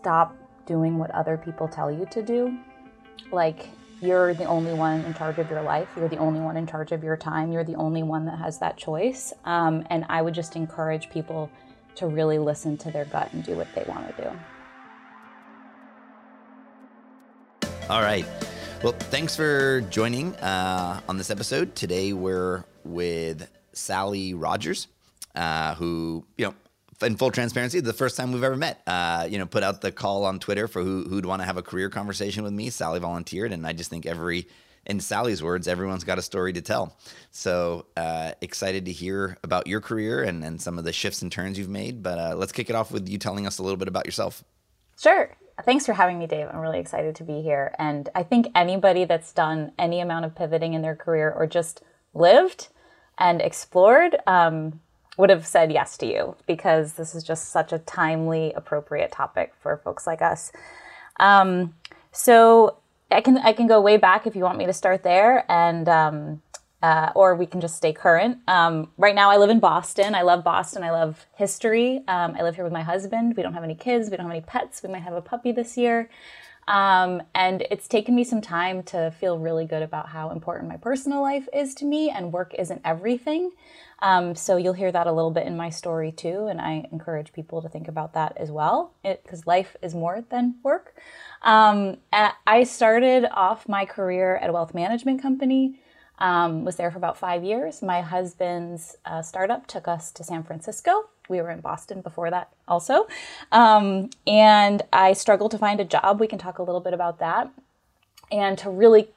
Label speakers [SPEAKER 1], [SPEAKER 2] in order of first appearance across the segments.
[SPEAKER 1] stop doing what other people tell you to do. Like, you're the only one in charge of your life. You're the only one in charge of your time. You're the only one that has that choice. Um, and I would just encourage people to really listen to their gut and do what they want to
[SPEAKER 2] do. All right. Well, thanks for joining uh, on this episode. Today we're with Sally Rogers, uh, who, you know, in full transparency, the first time we've ever met. Uh, you know, put out the call on Twitter for who, who'd want to have a career conversation with me. Sally volunteered, and I just think every, in Sally's words, everyone's got a story to tell. So uh, excited to hear about your career and, and some of the shifts and turns you've made. But uh, let's kick it off with you telling us a little bit about yourself.
[SPEAKER 1] Sure. Thanks for having me, Dave. I'm really excited to be here. And I think anybody that's done any amount of pivoting in their career or just lived and explored, um, would have said yes to you because this is just such a timely, appropriate topic for folks like us. Um, so I can I can go way back if you want me to start there, and um, uh, or we can just stay current. Um, right now, I live in Boston. I love Boston. I love history. Um, I live here with my husband. We don't have any kids. We don't have any pets. We might have a puppy this year. Um, and it's taken me some time to feel really good about how important my personal life is to me, and work isn't everything. Um, so you'll hear that a little bit in my story too, and I encourage people to think about that as well, because life is more than work. Um, I started off my career at a wealth management company. Um, was there for about five years. My husband's uh, startup took us to San Francisco. We were in Boston before that, also. Um, and I struggled to find a job. We can talk a little bit about that. And to really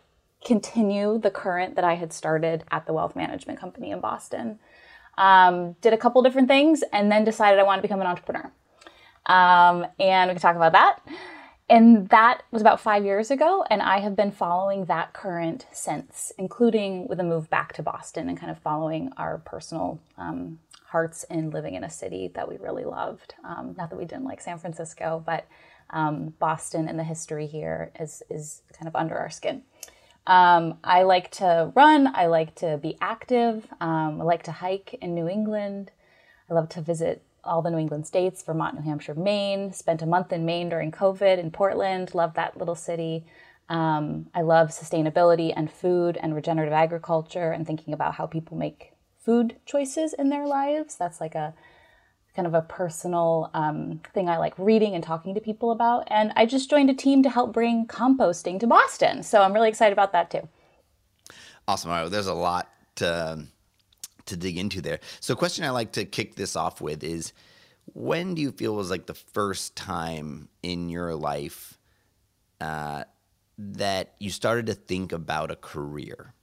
[SPEAKER 1] continue the current that I had started at the wealth management company in Boston. Um, did a couple different things and then decided I wanted to become an entrepreneur. Um, and we can talk about that. And that was about five years ago, and I have been following that current since, including with a move back to Boston and kind of following our personal um, hearts in living in a city that we really loved. Um, not that we didn't like San Francisco, but um, Boston and the history here is, is kind of under our skin. Um, I like to run. I like to be active. Um, I like to hike in New England. I love to visit all the New England states Vermont, New Hampshire, Maine. Spent a month in Maine during COVID in Portland. Love that little city. Um, I love sustainability and food and regenerative agriculture and thinking about how people make food choices in their lives. That's like a kind of a personal um, thing I like reading and talking to people about. And I just joined a team to help bring composting to Boston. So I'm really excited about that too.
[SPEAKER 2] Awesome. All right. There's a lot to, to dig into there. So, a question I like to kick this off with is when do you feel was like the first time in your life uh, that you started to think about a career?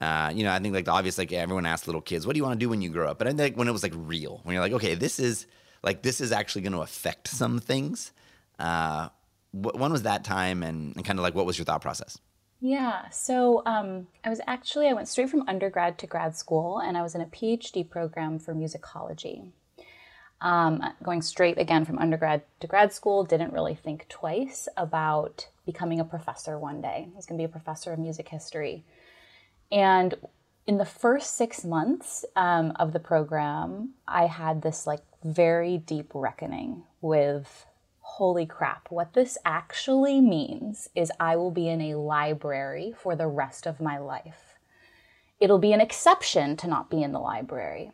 [SPEAKER 2] Uh, you know, I think like the obvious, like everyone asks little kids, "What do you want to do when you grow up?" But I think when it was like real, when you're like, "Okay, this is like this is actually going to affect some things." Uh, wh- when was that time, and, and kind of like what was your thought process?
[SPEAKER 1] Yeah, so um, I was actually I went straight from undergrad to grad school, and I was in a PhD program for musicology. Um, going straight again from undergrad to grad school, didn't really think twice about becoming a professor one day. I was going to be a professor of music history. And in the first six months um, of the program, I had this like very deep reckoning with holy crap, what this actually means is I will be in a library for the rest of my life. It'll be an exception to not be in the library.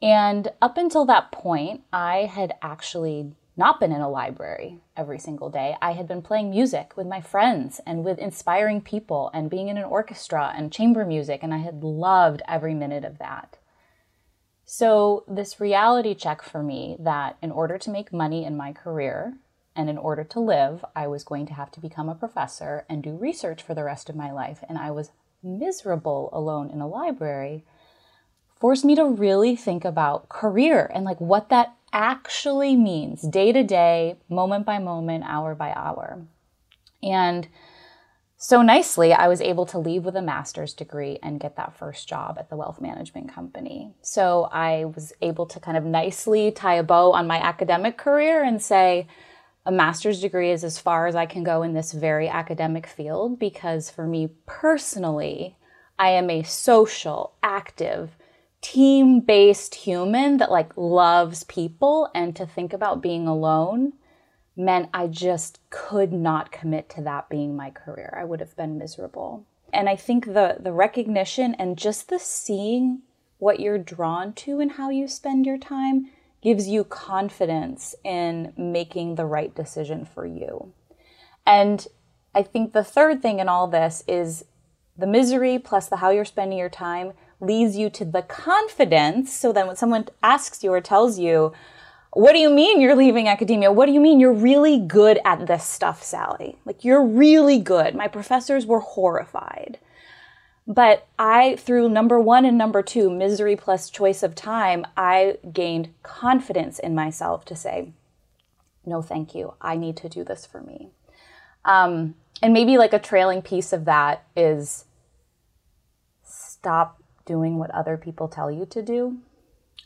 [SPEAKER 1] And up until that point, I had actually not been in a library every single day. I had been playing music with my friends and with inspiring people and being in an orchestra and chamber music, and I had loved every minute of that. So, this reality check for me that in order to make money in my career and in order to live, I was going to have to become a professor and do research for the rest of my life, and I was miserable alone in a library, forced me to really think about career and like what that actually means day to day, moment by moment, hour by hour. And so nicely, I was able to leave with a master's degree and get that first job at the wealth management company. So I was able to kind of nicely tie a bow on my academic career and say, a master's degree is as far as I can go in this very academic field because for me personally, I am a social, active, team based human that like loves people and to think about being alone meant I just could not commit to that being my career. I would have been miserable. And I think the the recognition and just the seeing what you're drawn to and how you spend your time gives you confidence in making the right decision for you. And I think the third thing in all this is the misery plus the how you're spending your time leads you to the confidence so then when someone asks you or tells you, what do you mean you're leaving academia? What do you mean you're really good at this stuff, Sally? Like, you're really good. My professors were horrified. But I, through number one and number two, misery plus choice of time, I gained confidence in myself to say, no, thank you. I need to do this for me. Um, and maybe like a trailing piece of that is stop doing what other people tell you to do.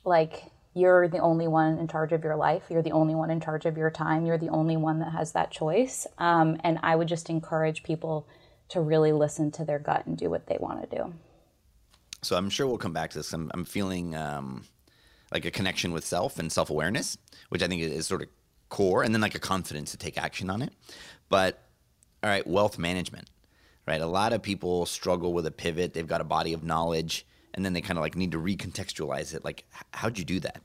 [SPEAKER 1] Like, you're the only one in charge of your life. You're the only one in charge of your time. You're the only one that has that choice. Um, and I would just encourage people to really listen to their gut and do what they want to do.
[SPEAKER 2] So I'm sure we'll come back to this. I'm, I'm feeling um, like a connection with self and self awareness, which I think is sort of core, and then like a confidence to take action on it. But all right, wealth management, right? A lot of people struggle with a pivot. They've got a body of knowledge, and then they kind of like need to recontextualize it. Like, how'd you do that?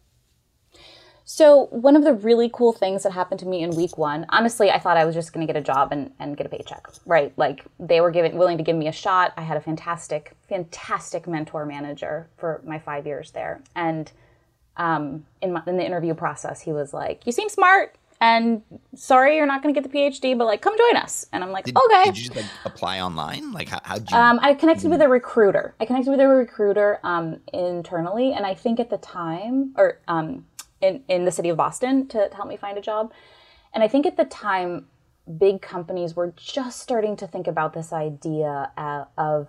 [SPEAKER 1] So, one of the really cool things that happened to me in week one, honestly, I thought I was just going to get a job and, and get a paycheck, right? Like, they were giving, willing to give me a shot. I had a fantastic, fantastic mentor manager for my five years there. And um, in, my, in the interview process, he was like, You seem smart. And sorry, you're not going to get the PhD, but like, come join us. And I'm like,
[SPEAKER 2] did,
[SPEAKER 1] okay.
[SPEAKER 2] Did you just like apply online? Like, how, how'd you?
[SPEAKER 1] Um, I connected with a recruiter. I connected with a recruiter um, internally, and I think at the time, or um, in, in the city of Boston to, to help me find a job. And I think at the time, big companies were just starting to think about this idea uh, of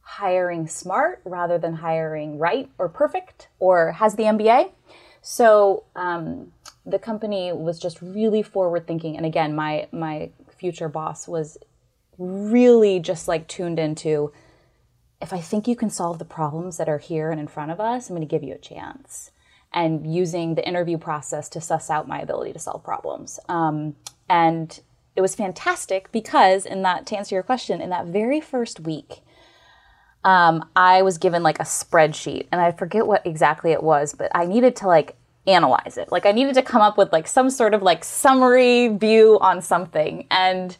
[SPEAKER 1] hiring smart rather than hiring right or perfect or has the MBA. So um, the company was just really forward thinking. And again, my my future boss was really just like tuned into if I think you can solve the problems that are here and in front of us, I'm going to give you a chance and using the interview process to suss out my ability to solve problems. Um, and it was fantastic because, in that to answer your question, in that very first week, um, I was given like a spreadsheet, and I forget what exactly it was, but I needed to like analyze it. Like I needed to come up with like some sort of like summary view on something, and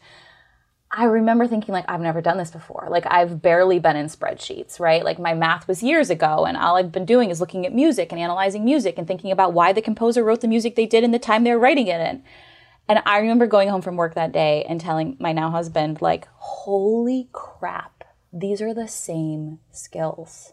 [SPEAKER 1] I remember thinking like I've never done this before. Like I've barely been in spreadsheets, right? Like my math was years ago and all I've been doing is looking at music and analyzing music and thinking about why the composer wrote the music they did in the time they were writing it in. And I remember going home from work that day and telling my now husband like, "Holy crap. These are the same skills."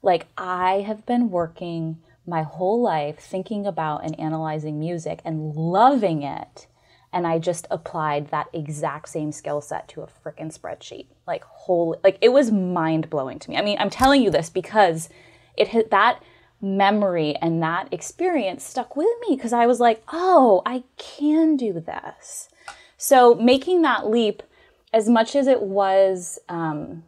[SPEAKER 1] Like I have been working my whole life thinking about and analyzing music and loving it and I just applied that exact same skill set to a freaking spreadsheet. Like holy, like it was mind blowing to me. I mean, I'm telling you this because it hit that memory and that experience stuck with me because I was like, "Oh, I can do this." So, making that leap as much as it was um,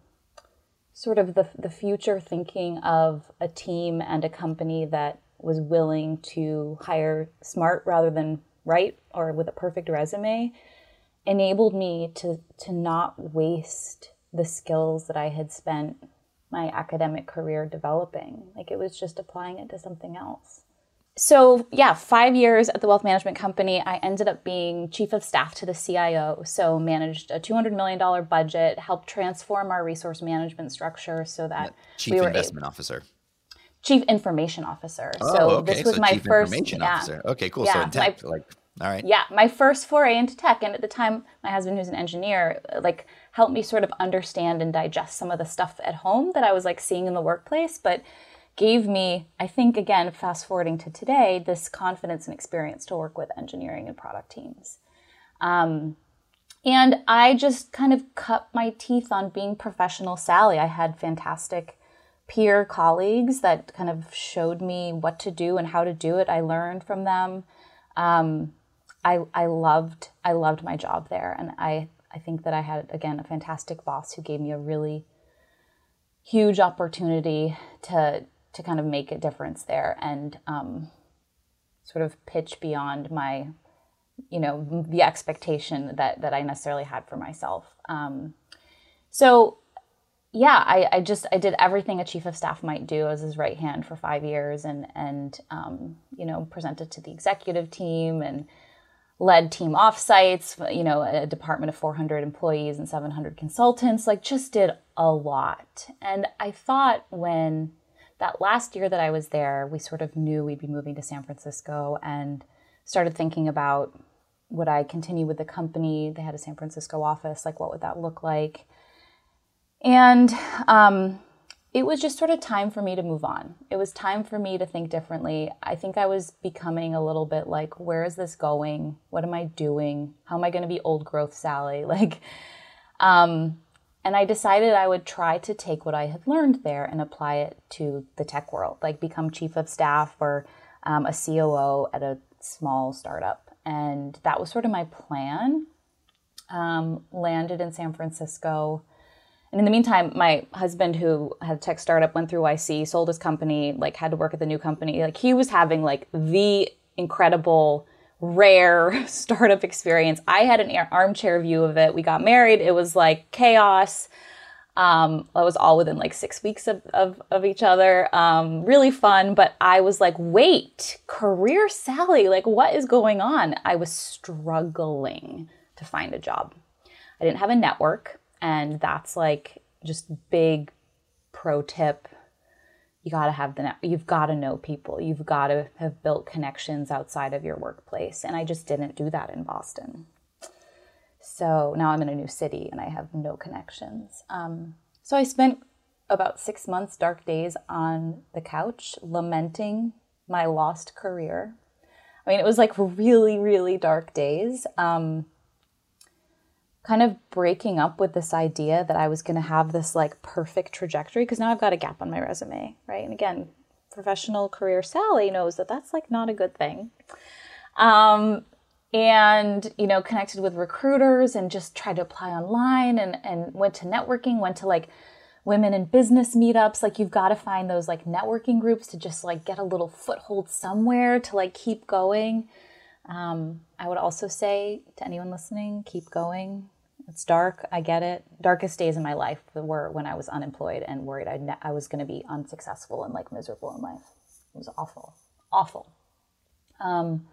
[SPEAKER 1] sort of the, the future thinking of a team and a company that was willing to hire smart rather than right or with a perfect resume enabled me to to not waste the skills that I had spent my academic career developing. Like it was just applying it to something else. So, yeah, 5 years at the wealth management company, I ended up being chief of staff to the CIO, so managed a 200 million dollar budget, helped transform our resource management structure so that
[SPEAKER 2] chief
[SPEAKER 1] we were
[SPEAKER 2] investment officer
[SPEAKER 1] chief information officer.
[SPEAKER 2] oh,
[SPEAKER 1] so
[SPEAKER 2] okay.
[SPEAKER 1] this was
[SPEAKER 2] so
[SPEAKER 1] my
[SPEAKER 2] chief
[SPEAKER 1] first
[SPEAKER 2] information
[SPEAKER 1] yeah.
[SPEAKER 2] officer okay cool
[SPEAKER 1] Yeah,
[SPEAKER 2] so in tech
[SPEAKER 1] my-
[SPEAKER 2] like all right
[SPEAKER 1] Yeah, my first foray into tech. And at the time, my husband, who's an engineer, like helped me sort of understand and digest some of the stuff at home that I was like seeing in the workplace, but gave me, I think, again, fast forwarding to today, this confidence and experience to work with engineering and product teams. Um, and I just kind of cut my teeth on being professional Sally. I had fantastic peer colleagues that kind of showed me what to do and how to do it. I learned from them. Um, I, I loved I loved my job there, and I I think that I had again a fantastic boss who gave me a really huge opportunity to to kind of make a difference there and um, sort of pitch beyond my you know, the expectation that that I necessarily had for myself. Um, so yeah, I, I just I did everything a chief of staff might do as his right hand for five years, and and um, you know presented to the executive team and led team offsites. You know, a department of 400 employees and 700 consultants. Like, just did a lot. And I thought when that last year that I was there, we sort of knew we'd be moving to San Francisco, and started thinking about would I continue with the company? They had a San Francisco office. Like, what would that look like? And um, it was just sort of time for me to move on. It was time for me to think differently. I think I was becoming a little bit like, where is this going? What am I doing? How am I going to be old growth Sally? Like, um, and I decided I would try to take what I had learned there and apply it to the tech world, like become chief of staff or um, a COO at a small startup. And that was sort of my plan. Um, landed in San Francisco and in the meantime, my husband, who had a tech startup, went through YC, sold his company, like had to work at the new company. Like he was having like the incredible, rare startup experience. I had an armchair view of it. We got married. It was like chaos. Um, that was all within like six weeks of, of, of each other. Um, really fun. But I was like, wait, career Sally, like what is going on? I was struggling to find a job. I didn't have a network. And that's like just big pro tip. You got to have the, you've got to know people. You've got to have built connections outside of your workplace. And I just didn't do that in Boston. So now I'm in a new city and I have no connections. Um, so I spent about six months, dark days on the couch, lamenting my lost career. I mean, it was like really, really dark days. Um, kind of breaking up with this idea that I was going to have this like perfect trajectory because now I've got a gap on my resume, right? And again, professional career Sally knows that that's like not a good thing. Um, and you know, connected with recruiters and just tried to apply online and and went to networking, went to like women in business meetups. Like you've got to find those like networking groups to just like get a little foothold somewhere to like keep going. Um, I would also say to anyone listening, keep going. It's dark. I get it. Darkest days in my life were when I was unemployed and worried I, ne- I was going to be unsuccessful and like miserable in life. It was awful, awful. Um,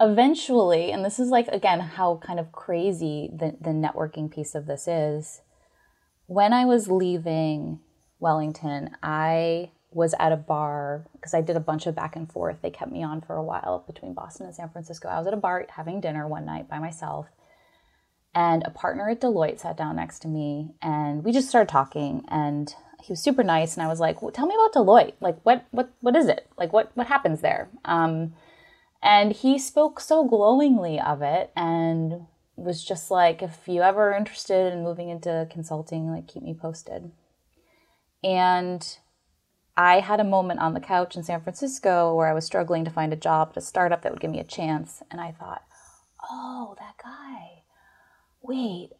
[SPEAKER 1] eventually, and this is like, again, how kind of crazy the, the networking piece of this is. When I was leaving Wellington, I was at a bar because I did a bunch of back and forth. They kept me on for a while between Boston and San Francisco. I was at a bar having dinner one night by myself and a partner at Deloitte sat down next to me and we just started talking and he was super nice and I was like, well, tell me about Deloitte. Like what what what is it? Like what what happens there? Um, and he spoke so glowingly of it and was just like, if you ever are interested in moving into consulting, like keep me posted. And I had a moment on the couch in San Francisco where I was struggling to find a job at a startup that would give me a chance. And I thought, oh, that guy wait,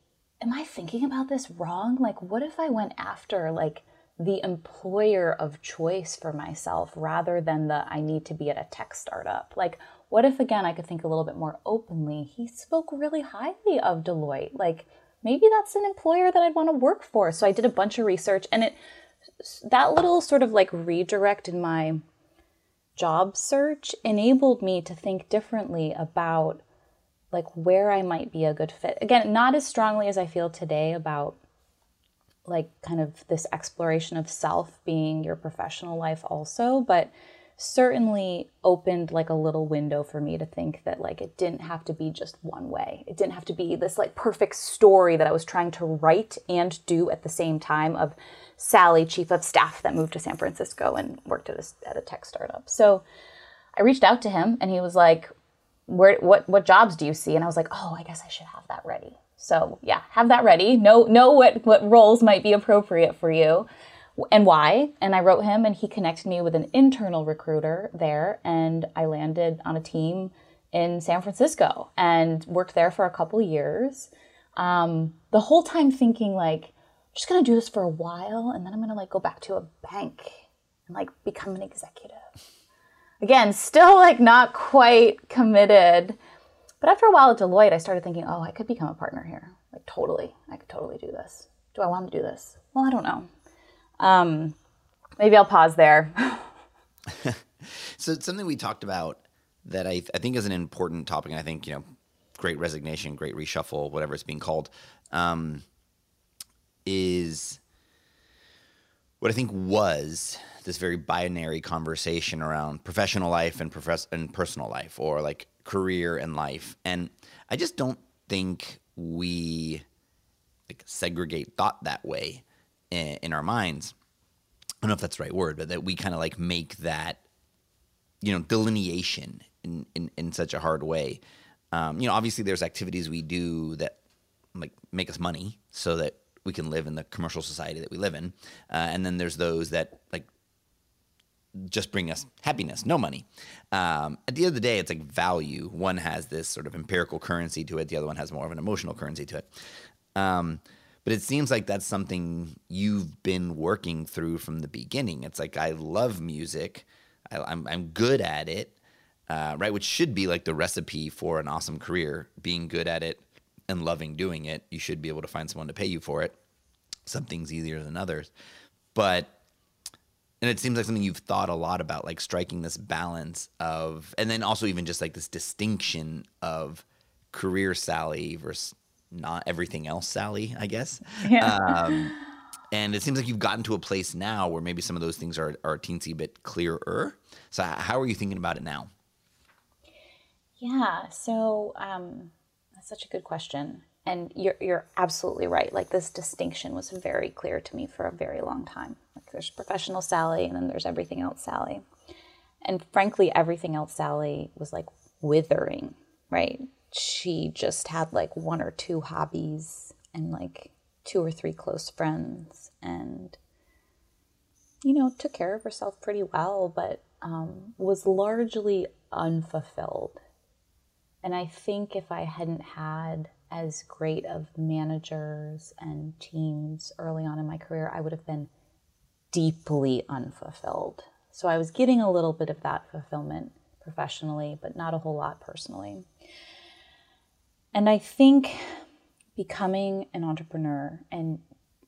[SPEAKER 1] am I thinking about this wrong? Like, what if I went after like the employer of choice for myself rather than the I need to be at a tech startup? Like, what if again I could think a little bit more openly? He spoke really highly of Deloitte. Like, maybe that's an employer that I'd want to work for. So I did a bunch of research and it that little sort of like redirect in my job search enabled me to think differently about like where I might be a good fit. Again, not as strongly as I feel today about like kind of this exploration of self being your professional life also, but certainly opened like a little window for me to think that like it didn't have to be just one way. It didn't have to be this like perfect story that I was trying to write and do at the same time of Sally, chief of staff that moved to San Francisco and worked at a, at a tech startup. So I reached out to him and he was like, where what what jobs do you see? And i was like oh i guess i should have that ready. So yeah have that ready. Know know what what roles might be appropriate for you and why. And i wrote him and he connected me with an internal recruiter there. And i landed on a team in san francisco and worked there for a couple years. Um, the whole time thinking like i'm just gonna do this for a while and then i'm gonna like go back to a bank and like become an executive again, still like not quite committed. But after a while at Deloitte, I started thinking, oh, I could become a partner here. Like, totally. I could totally do this. Do I want to do this? Well, I don't know. Um, maybe I'll pause there.
[SPEAKER 2] so, something we talked about that I, I think is an important topic, and I think, you know, great resignation, great reshuffle, whatever it's being called, um, is what I think was this very binary conversation around professional life and profess- and personal life or like career and life. And I just don't think we like segregate thought that way in, in our minds. I don't know if that's the right word, but that we kind of like make that, you know, delineation in, in, in such a hard way. Um, you know, obviously there's activities we do that like make us money so that we can live in the commercial society that we live in. Uh, and then there's those that like just bring us happiness, no money. Um, at the end of the day, it's like value. One has this sort of empirical currency to it, the other one has more of an emotional currency to it. Um, but it seems like that's something you've been working through from the beginning. It's like, I love music, I, am I'm, I'm good at it, uh, right? Which should be like the recipe for an awesome career, being good at it and loving doing it. You should be able to find someone to pay you for it. Some things easier than others. But and it seems like something you've thought a lot about like striking this balance of and then also even just like this distinction of career sally versus not everything else sally i guess yeah. um, and it seems like you've gotten to a place now where maybe some of those things are, are a teensy bit clearer so how are you thinking about it now
[SPEAKER 1] yeah so um, that's such a good question. And you're, you're absolutely right. Like this distinction was very clear to me for a very long time. Like there's professional sally and then there's everything else sally. And frankly everything else sally was like withering right? She just had like one or two hobbies and like two or three close friends and you know took care of herself pretty well but um, was largely unfulfilled and i think if i hadn't had as great of managers and teams early on in my career, I would have been deeply unfulfilled. So I was getting a little bit of that fulfillment professionally, but not a whole lot personally. And I think becoming an entrepreneur and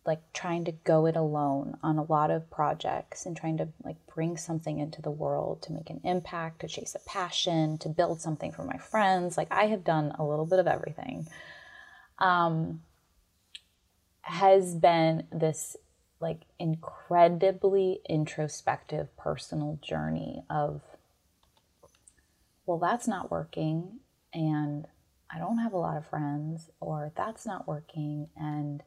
[SPEAKER 1] like trying to go it alone on a lot of projects and trying to like bring something into the world to make an impact, to chase a passion, to build something for my friends. Like I have done a little bit of everything um, has been this like incredibly introspective personal journey of well that's not working and i don't have a lot of friends or that's not working and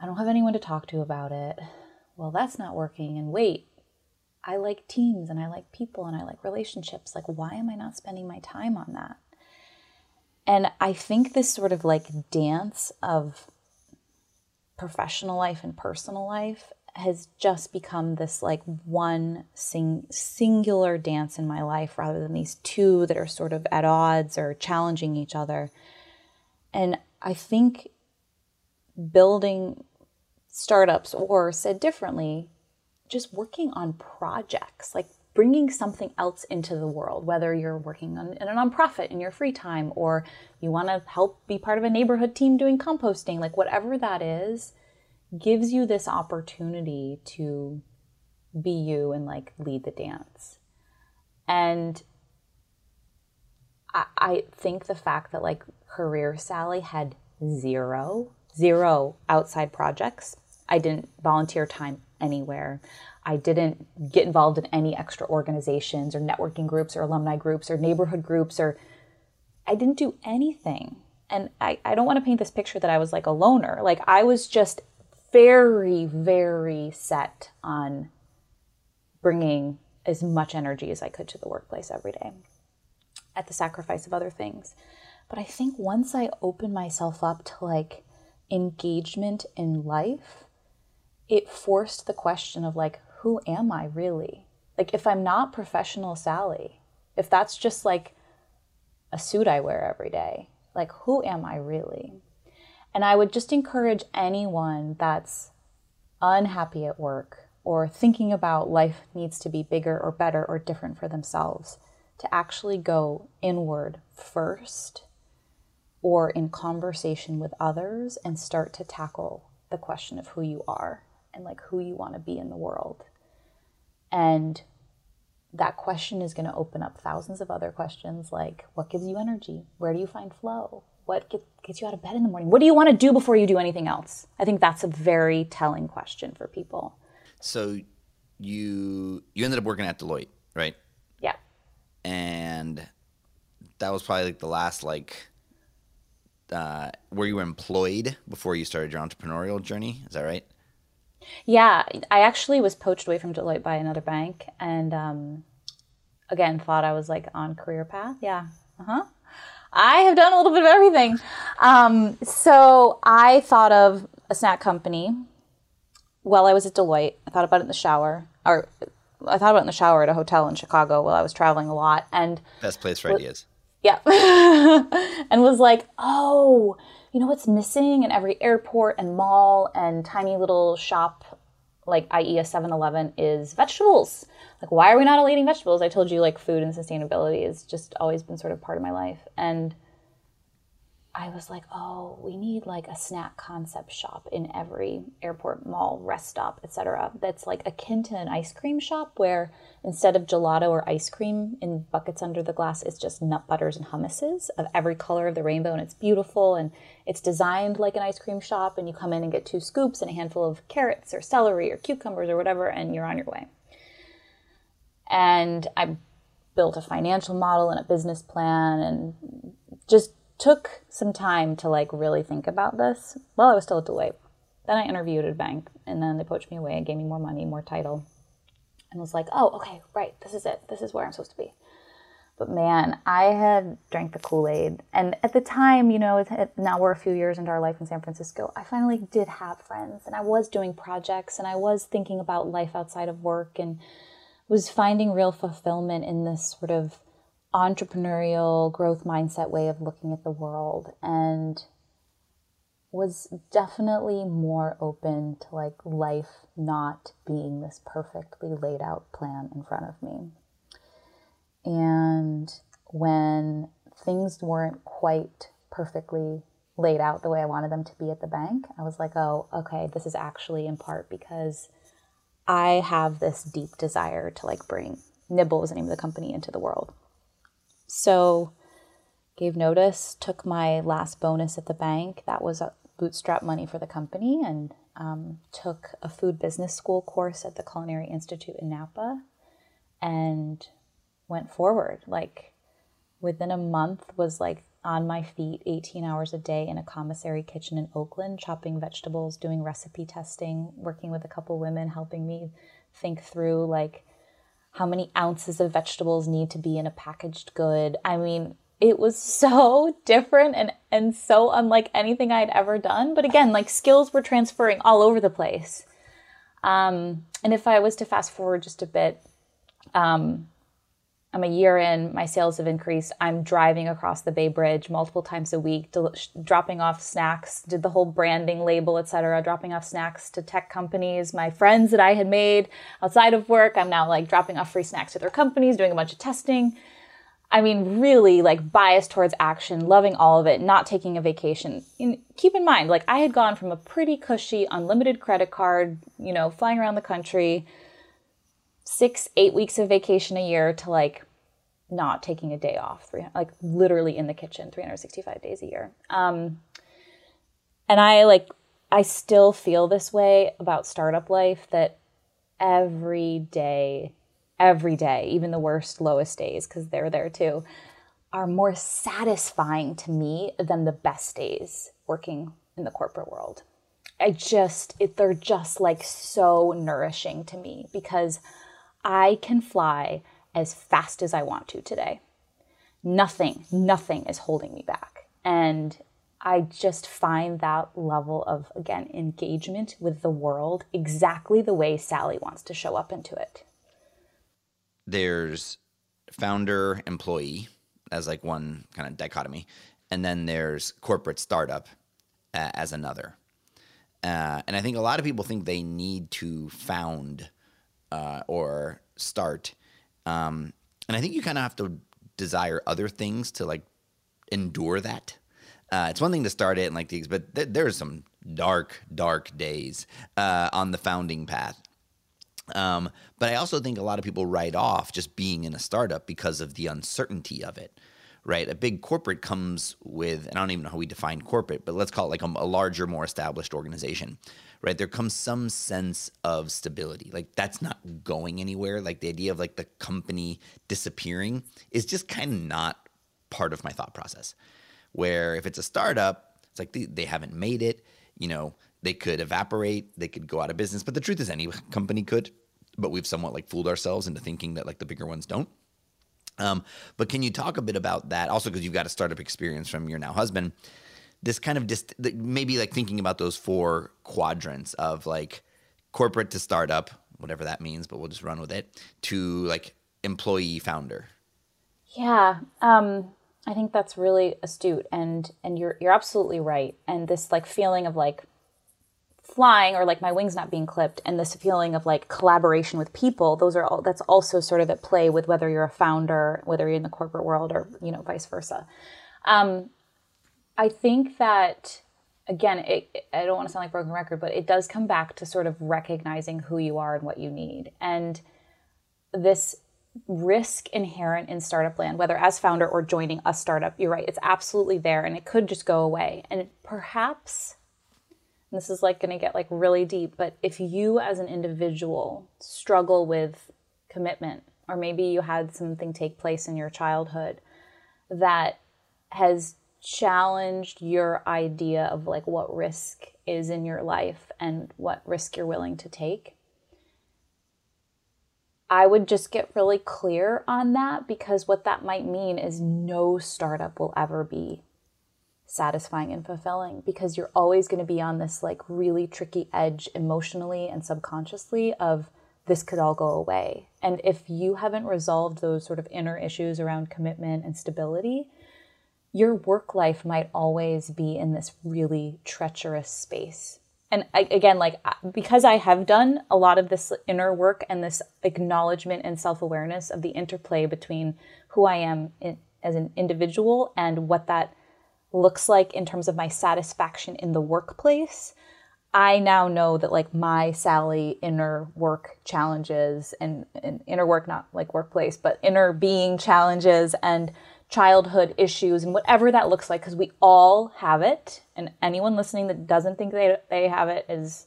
[SPEAKER 1] i don't have anyone to talk to about it. Well that's not working. And wait i like teams and i like people and i like relationships. Like why am i not spending my time on that? And I think this sort of like dance of professional life and personal life has just become this like one sing- singular dance in my life rather than these two that are sort of at odds or challenging each other. And I think building startups, or said differently, just working on projects, like bringing something else into the world, whether you're working on, in a nonprofit in your free time or you want to help be part of a neighborhood team doing composting, like whatever that is, gives you this opportunity to be you and like lead the dance. And I, I think the fact that like Career Sally had zero, zero outside projects, I didn't volunteer time anywhere. I didn't get involved in any extra organizations or networking groups or alumni groups or neighborhood groups or I didn't do anything. And I, I don't want to paint this picture that I was like a loner. Like I was just very, very set on bringing as much energy as I could to the workplace every day at the sacrifice of other things. But I think once I opened myself up to like engagement in life, it forced the question of like, who am I really? Like, if I'm not professional Sally, if that's just like a suit I wear every day, like, who am I really? And I would just encourage anyone that's unhappy at work or thinking about life needs to be bigger or better or different for themselves to actually go inward first or in conversation with others and start to tackle the question of who you are and like who you want to be in the world. And that question is going to open up thousands of other questions like what gives you energy? Where do you find flow? What get, gets you out of bed in the morning? What do you want to do before you do anything else? I think that's a very telling question for people.
[SPEAKER 2] So you you ended up working at Deloitte, right?
[SPEAKER 1] Yeah.
[SPEAKER 2] And that was probably like the last like uh, were you employed before you started your entrepreneurial journey? Is that right?
[SPEAKER 1] Yeah, I actually was poached away from Deloitte by another bank, and um, again thought I was like on career path. Yeah, uh huh. I have done a little bit of everything. Um, so I thought of a snack company while I was at Deloitte. I thought about it in the shower, or I thought about it in the shower at a hotel in Chicago while I was traveling a lot, and
[SPEAKER 2] best place for ideas.
[SPEAKER 1] Yeah. and was like, oh, you know what's missing in every airport and mall and tiny little shop, like i.e. a 7-Eleven, is vegetables. Like, why are we not all eating vegetables? I told you, like, food and sustainability has just always been sort of part of my life. And I was like, oh, we need like a snack concept shop in every airport, mall, rest stop, etc. That's like akin to an ice cream shop where instead of gelato or ice cream in buckets under the glass, it's just nut butters and hummuses of every color of the rainbow, and it's beautiful and it's designed like an ice cream shop. And you come in and get two scoops and a handful of carrots or celery or cucumbers or whatever, and you're on your way. And I built a financial model and a business plan and just took some time to like really think about this while I was still at Deloitte. Then I interviewed at a bank and then they poached me away and gave me more money, more title. And was like, oh, okay, right, this is it. This is where I'm supposed to be. But man, I had drank the Kool Aid. And at the time, you know, now we're a few years into our life in San Francisco, I finally did have friends and I was doing projects and I was thinking about life outside of work and was finding real fulfillment in this sort of entrepreneurial growth mindset way of looking at the world and was definitely more open to like life not being this perfectly laid out plan in front of me. And when things weren't quite perfectly laid out the way I wanted them to be at the bank, I was like, oh, okay, this is actually in part because I have this deep desire to like bring Nibble is the name of the company into the world. So, gave notice, took my last bonus at the bank. That was bootstrap money for the company, and um, took a food business school course at the Culinary Institute in Napa, and went forward. Like within a month, was like on my feet 18 hours a day in a commissary kitchen in Oakland, chopping vegetables, doing recipe testing, working with a couple women, helping me think through like how many ounces of vegetables need to be in a packaged good. I mean, it was so different and, and so unlike anything I'd ever done. But again, like skills were transferring all over the place. Um, and if I was to fast forward just a bit, um, I'm a year in, my sales have increased. I'm driving across the Bay Bridge multiple times a week, del- dropping off snacks, did the whole branding label, etc., dropping off snacks to tech companies. My friends that I had made outside of work, I'm now like dropping off free snacks to their companies, doing a bunch of testing. I mean, really like biased towards action, loving all of it, not taking a vacation. And keep in mind, like I had gone from a pretty cushy, unlimited credit card, you know, flying around the country, six, eight weeks of vacation a year to like not taking a day off, like literally in the kitchen 365 days a year. Um, and I like, I still feel this way about startup life that every day, every day, even the worst, lowest days, because they're there too, are more satisfying to me than the best days working in the corporate world. I just, it, they're just like so nourishing to me because I can fly as fast as I want to today. Nothing, nothing is holding me back. And I just find that level of, again, engagement with the world exactly the way Sally wants to show up into it.
[SPEAKER 2] There's founder employee as like one kind of dichotomy, and then there's corporate startup uh, as another. Uh, and I think a lot of people think they need to found uh, or start. Um, and I think you kind of have to desire other things to like endure that. Uh, it's one thing to start it and like these, but th- there's some dark, dark days uh, on the founding path. Um, but I also think a lot of people write off just being in a startup because of the uncertainty of it, right? A big corporate comes with, and I don't even know how we define corporate, but let's call it like a, a larger, more established organization, right? There comes some sense of stability. Like that's not going anywhere. Like the idea of like the company disappearing is just kind of not part of my thought process. Where if it's a startup, it's like they, they haven't made it, you know, they could evaporate, they could go out of business. But the truth is, any company could. But we've somewhat like fooled ourselves into thinking that like the bigger ones don't. Um, but can you talk a bit about that? Also, because you've got a startup experience from your now husband, this kind of dist- maybe like thinking about those four quadrants of like corporate to startup, whatever that means, but we'll just run with it, to like employee founder.
[SPEAKER 1] Yeah. Um, I think that's really astute and and you're you're absolutely right. And this like feeling of like flying or like my wings not being clipped and this feeling of like collaboration with people, those are all that's also sort of at play with whether you're a founder, whether you're in the corporate world or, you know, vice versa. Um, I think that again, it, I don't want to sound like broken record, but it does come back to sort of recognizing who you are and what you need. And this risk inherent in startup land, whether as founder or joining a startup, you're right, it's absolutely there and it could just go away. And perhaps this is like going to get like really deep, but if you as an individual struggle with commitment, or maybe you had something take place in your childhood that has challenged your idea of like what risk is in your life and what risk you're willing to take I would just get really clear on that because what that might mean is no startup will ever be satisfying and fulfilling because you're always going to be on this like really tricky edge emotionally and subconsciously of this could all go away. And if you haven't resolved those sort of inner issues around commitment and stability, your work life might always be in this really treacherous space. And I, again like because i have done a lot of this inner work and this acknowledgement and self-awareness of the interplay between who i am in, as an individual and what that looks like in terms of my satisfaction in the workplace i now know that like my sally inner work challenges and, and inner work not like workplace but inner being challenges and childhood issues and whatever that looks like because we all have it. And anyone listening that doesn't think they, they have it is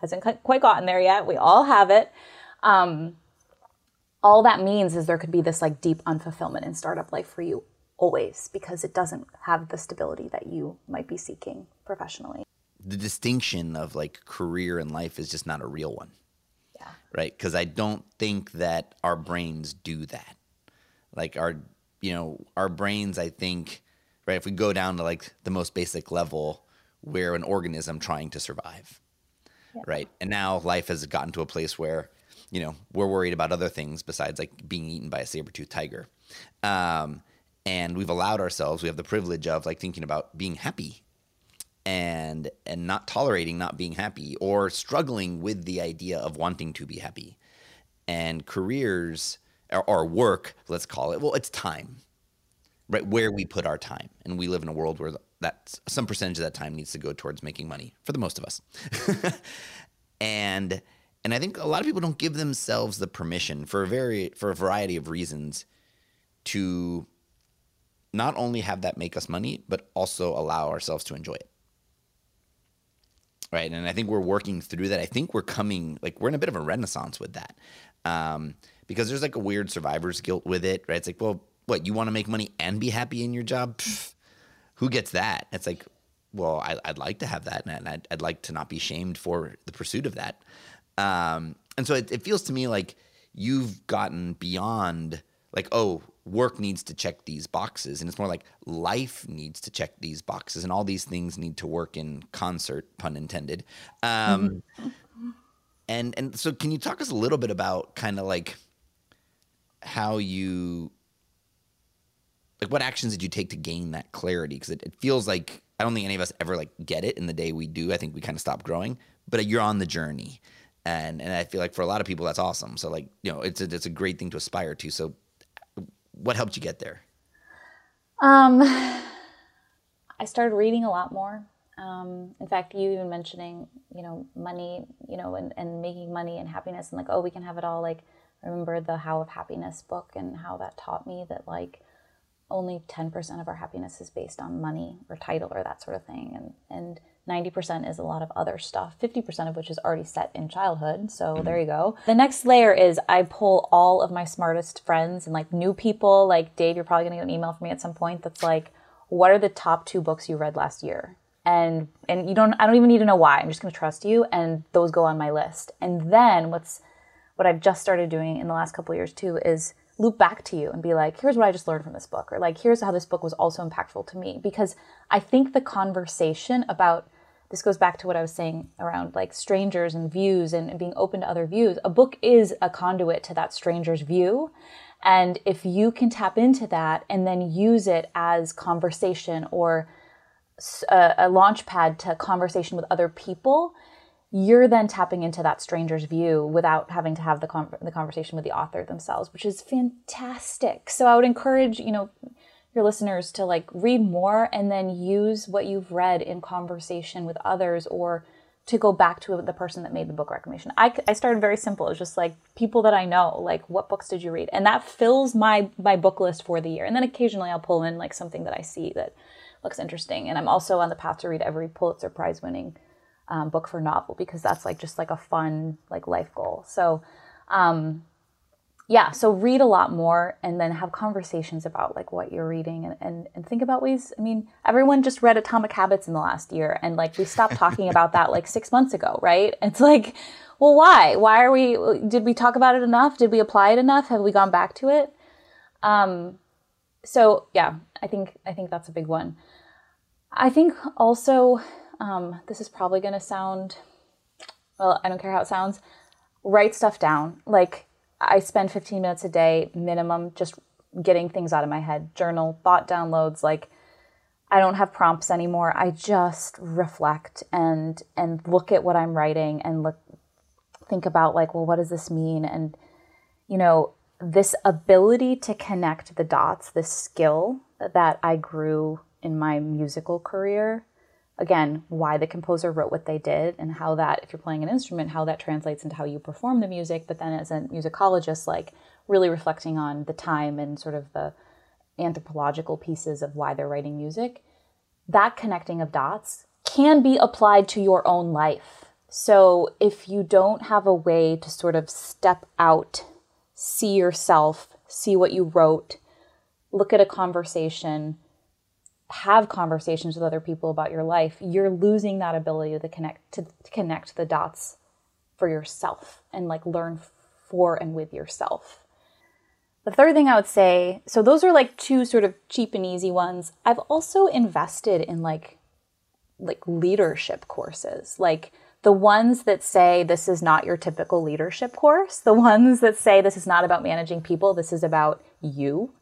[SPEAKER 1] hasn't quite gotten there yet. We all have it. Um, all that means is there could be this like deep unfulfillment in startup life for you always because it doesn't have the stability that you might be seeking professionally.
[SPEAKER 2] The distinction of like career and life is just not a real one. Yeah. Right? Because i don't think that our brains do that. Like our you know, our brains, I think, right, if we go down to like the most basic level, we're an organism trying to survive, yeah. right? And now life has gotten to a place where, you know, we're worried about other things besides like being eaten by a saber-toothed tiger. Um, and we've allowed ourselves, we have the privilege of like thinking about being happy and and not tolerating not being happy or struggling with the idea of wanting to be happy. And careers or work, let's call it. Well, it's time, right? Where we put our time, and we live in a world where that some percentage of that time needs to go towards making money for the most of us. and and I think a lot of people don't give themselves the permission for a very for a variety of reasons to not only have that make us money, but also allow ourselves to enjoy it. Right. And I think we're working through that. I think we're coming, like, we're in a bit of a renaissance with that. Um, because there's like a weird survivor's guilt with it, right? It's like, well, what you want to make money and be happy in your job? Pfft, who gets that? It's like, well, I, would like to have that, and I'd, I'd, like to not be shamed for the pursuit of that. Um, and so it, it feels to me like you've gotten beyond like, oh, work needs to check these boxes, and it's more like life needs to check these boxes, and all these things need to work in concert, pun intended. Um, mm-hmm. And and so, can you talk us a little bit about kind of like how you like what actions did you take to gain that clarity? Because it, it, feels like i don't think any of us ever like get it in the day we do. I think we kind of stop growing but you're on the journey. And and i feel like for a lot of people that's awesome. So like you know it's a, it's a great thing to aspire to. So what helped you get there?
[SPEAKER 1] Um, I started reading a lot more. Um, in fact, you even mentioning, you know, money, you know, and, and making money and happiness and like, oh, we can have it all. Like, I remember the How of Happiness book and how that taught me that like only 10% of our happiness is based on money or title or that sort of thing. And, and 90% is a lot of other stuff, 50% of which is already set in childhood. So mm-hmm. there you go. The next layer is I pull all of my smartest friends and like new people. Like, Dave, you're probably going to get an email from me at some point that's like, what are the top two books you read last year? And and you don't I don't even need to know why. I'm just going to trust you and those go on my list. And then what's what I've just started doing in the last couple years too is loop back to you and be like, here's what I just learned from this book, or like, here's how this book was also impactful to me. Because I think the conversation about this goes back to what I was saying around like strangers and views and, and being open to other views. A book is a conduit to that stranger's view. And if you can tap into that and then use it as conversation or a, uh, a launch pad to conversation with other people, you're then tapping into that stranger's view without having to have the, con- the conversation with the author themselves, which is fantastic. So I would encourage, you know, your listeners to like read more and then use what you've read in conversation with others or to go back to the person that made the book recommendation. I, I started very simple. It's just like people that I know, like what books did you read? And that fills my my book list for the year. And then occasionally I'll pull in like something that I see that looks interesting. And I'm also on the path to read every Pulitzer Prize winning um, book for novel because that's like just like a fun like life goal. So um, yeah, so read a lot more and then have conversations about like what you're reading and, and, and think about ways. I mean, everyone just read Atomic Habits in the last year and like we stopped talking about that like six months ago, right? It's like, well, why? Why are we, did we talk about it enough? Did we apply it enough? Have we gone back to it? Um, so yeah, I think, I think that's a big one. I think also um, this is probably going to sound, well, I don't care how it sounds. Write stuff down. Like, I spend 15 minutes a day minimum just getting things out of my head, journal, thought downloads. Like, I don't have prompts anymore. I just reflect and and look at what I'm writing and look think about like, well, what does this mean? And you know, this ability to connect the dots, this skill that I grew in my musical career again why the composer wrote what they did and how that if you're playing an instrument how that translates into how you perform the music but then as a musicologist like really reflecting on the time and sort of the anthropological pieces of why they're writing music that connecting of dots can be applied to your own life. So if you don't have a way to sort of step out see yourself see what you wrote look at a conversation have conversations with other people about your life, you're losing that ability to connect to, connect the dots for yourself and like learn for and with yourself. The third thing I would say, so those are like two sort of cheap and easy ones. I've also invested in like like leadership courses. Like the ones that say this is not your typical leadership course, the ones that say this is not about managing people, this is about you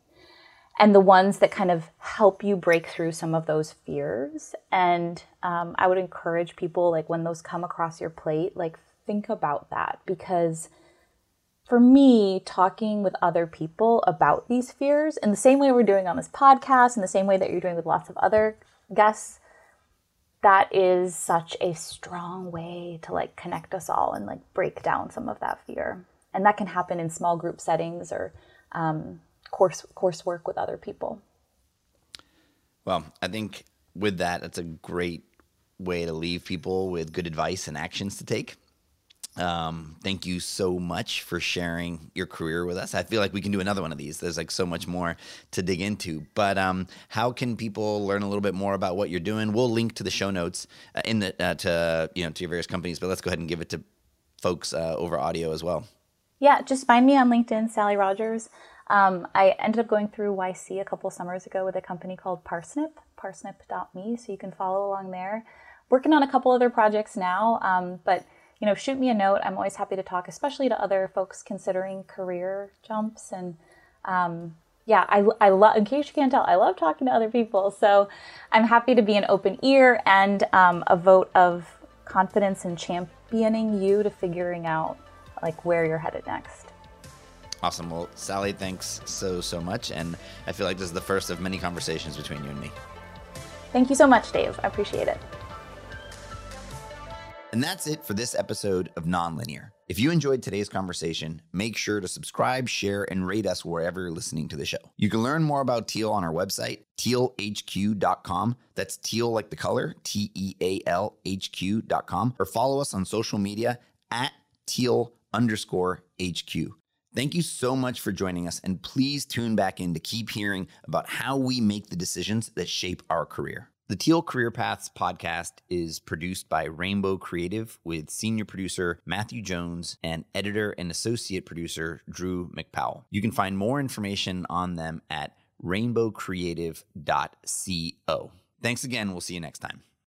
[SPEAKER 1] and the ones that kind of help you break through some of those fears. And um, I would encourage people, like, when those come across your plate, like, think about that because for me, talking with other people about these fears in the same way we're doing on this podcast, in the same way that you're doing with lots of other guests, that is such a strong way to like connect us all and like break down some of that fear. And that can happen in small group settings or um, course coursework with other people.
[SPEAKER 2] Well, I think with that, that's a great way to leave people with good advice and actions to take. Um, thank you so much for sharing your career with us. I feel like we can do another one of these. There's like so much more to dig into. But um, how can people learn a little bit more about what you're doing? We'll link to the show notes uh, in the uh, to you know to your various companies. But let's go ahead and give it to folks uh, over audio as well.
[SPEAKER 1] Yeah, just find me on LinkedIn, Sally Rogers. Um, I ended up going through YC a couple summers ago with a company called Parsnip, parsnip.me, so you can follow along there. Working on a couple other projects now, um, but you know, shoot me a note. I'm always happy to talk, especially to other folks considering career jumps. And um, yeah, I, I love. In case you can't tell, I love talking to other people. So I'm happy to be an open ear and um, a vote of confidence in championing you to figuring out like where you're headed next.
[SPEAKER 2] Awesome. Well, Sally, thanks so, so much. And I feel like this is the first of many conversations between you and me.
[SPEAKER 1] Thank you so much, Dave. I appreciate it.
[SPEAKER 2] And that's it for this episode of Nonlinear. If you enjoyed today's conversation, make sure to subscribe, share, and rate us wherever you're listening to the show. You can learn more about Teal on our website, tealhq.com. That's teal like the color, T E A L H Q.com, or follow us on social media at teal underscore HQ. Thank you so much for joining us, and please tune back in to keep hearing about how we make the decisions that shape our career. The Teal Career Paths podcast is produced by Rainbow Creative with senior producer Matthew Jones and editor and associate producer Drew McPowell. You can find more information on them at rainbowcreative.co. Thanks again. We'll see you next time.